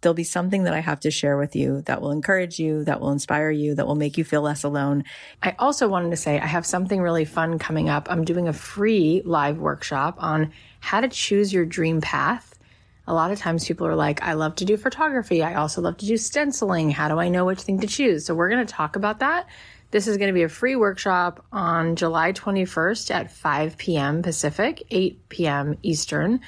there'll be something that I have to share with you that will encourage you, that will inspire you, that will make you feel less alone. I also wanted to say I have something really fun coming up. I'm doing a free live workshop on how to choose your dream path. A lot of times people are like, I love to do photography. I also love to do stenciling. How do I know which thing to choose? So we're going to talk about that. This is going to be a free workshop on July 21st at 5 p.m. Pacific, 8 p.m. Eastern.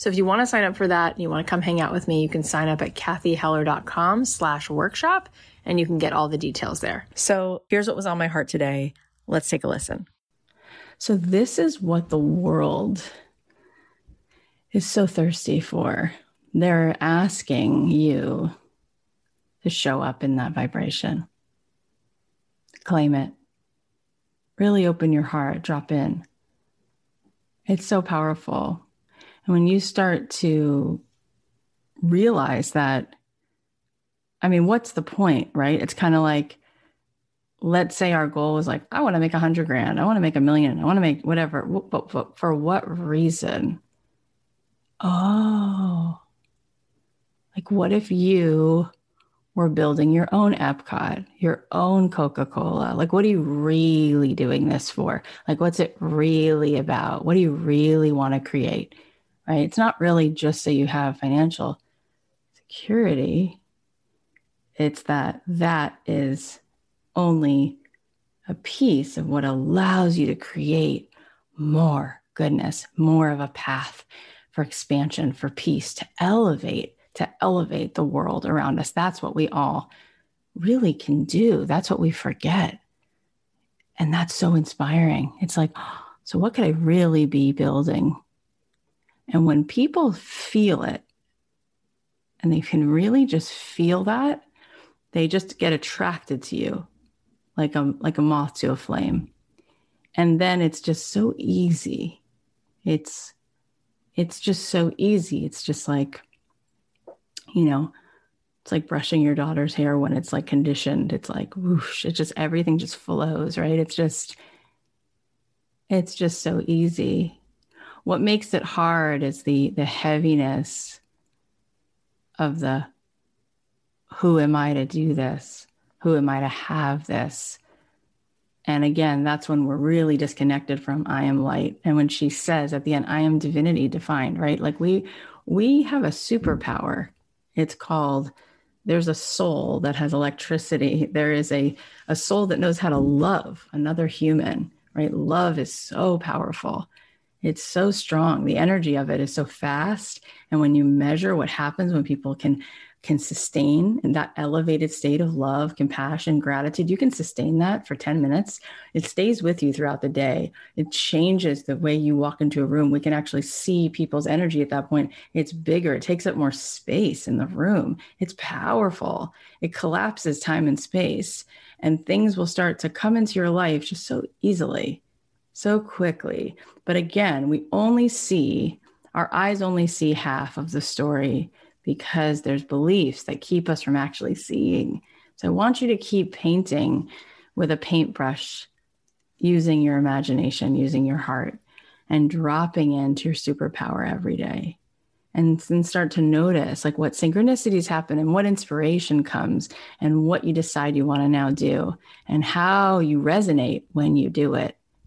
So if you want to sign up for that and you want to come hang out with me, you can sign up at cathyheller.com slash workshop and you can get all the details there. So here's what was on my heart today. Let's take a listen. So this is what the world is so thirsty for. They're asking you to show up in that vibration. Claim it. Really open your heart, drop in. It's so powerful. And when you start to realize that, I mean, what's the point, right? It's kind of like, let's say our goal is like, I want to make a hundred grand, I want to make a million, I want to make whatever, but for what reason? Oh, like what if you were building your own Epcot, your own Coca Cola? Like, what are you really doing this for? Like, what's it really about? What do you really want to create? Right? It's not really just so you have financial security. It's that that is only a piece of what allows you to create more goodness, more of a path for expansion, for peace, to elevate, to elevate the world around us. That's what we all really can do. That's what we forget. And that's so inspiring. It's like, so what could I really be building and when people feel it, and they can really just feel that, they just get attracted to you like a like a moth to a flame. And then it's just so easy. It's it's just so easy. It's just like you know, it's like brushing your daughter's hair when it's like conditioned. It's like whoosh, it just everything just flows, right? It's just it's just so easy. What makes it hard is the the heaviness of the who am I to do this? Who am I to have this? And again, that's when we're really disconnected from I am light. And when she says at the end, I am divinity defined, right? Like we we have a superpower. It's called there's a soul that has electricity. There is a, a soul that knows how to love another human, right? Love is so powerful. It's so strong. The energy of it is so fast. And when you measure what happens when people can can sustain in that elevated state of love, compassion, gratitude, you can sustain that for 10 minutes. It stays with you throughout the day. It changes the way you walk into a room. We can actually see people's energy at that point. It's bigger, it takes up more space in the room. It's powerful. It collapses time and space, and things will start to come into your life just so easily, so quickly. But again, we only see, our eyes only see half of the story because there's beliefs that keep us from actually seeing. So I want you to keep painting with a paintbrush using your imagination, using your heart, and dropping into your superpower every day. And then start to notice like what synchronicities happen and what inspiration comes and what you decide you want to now do and how you resonate when you do it.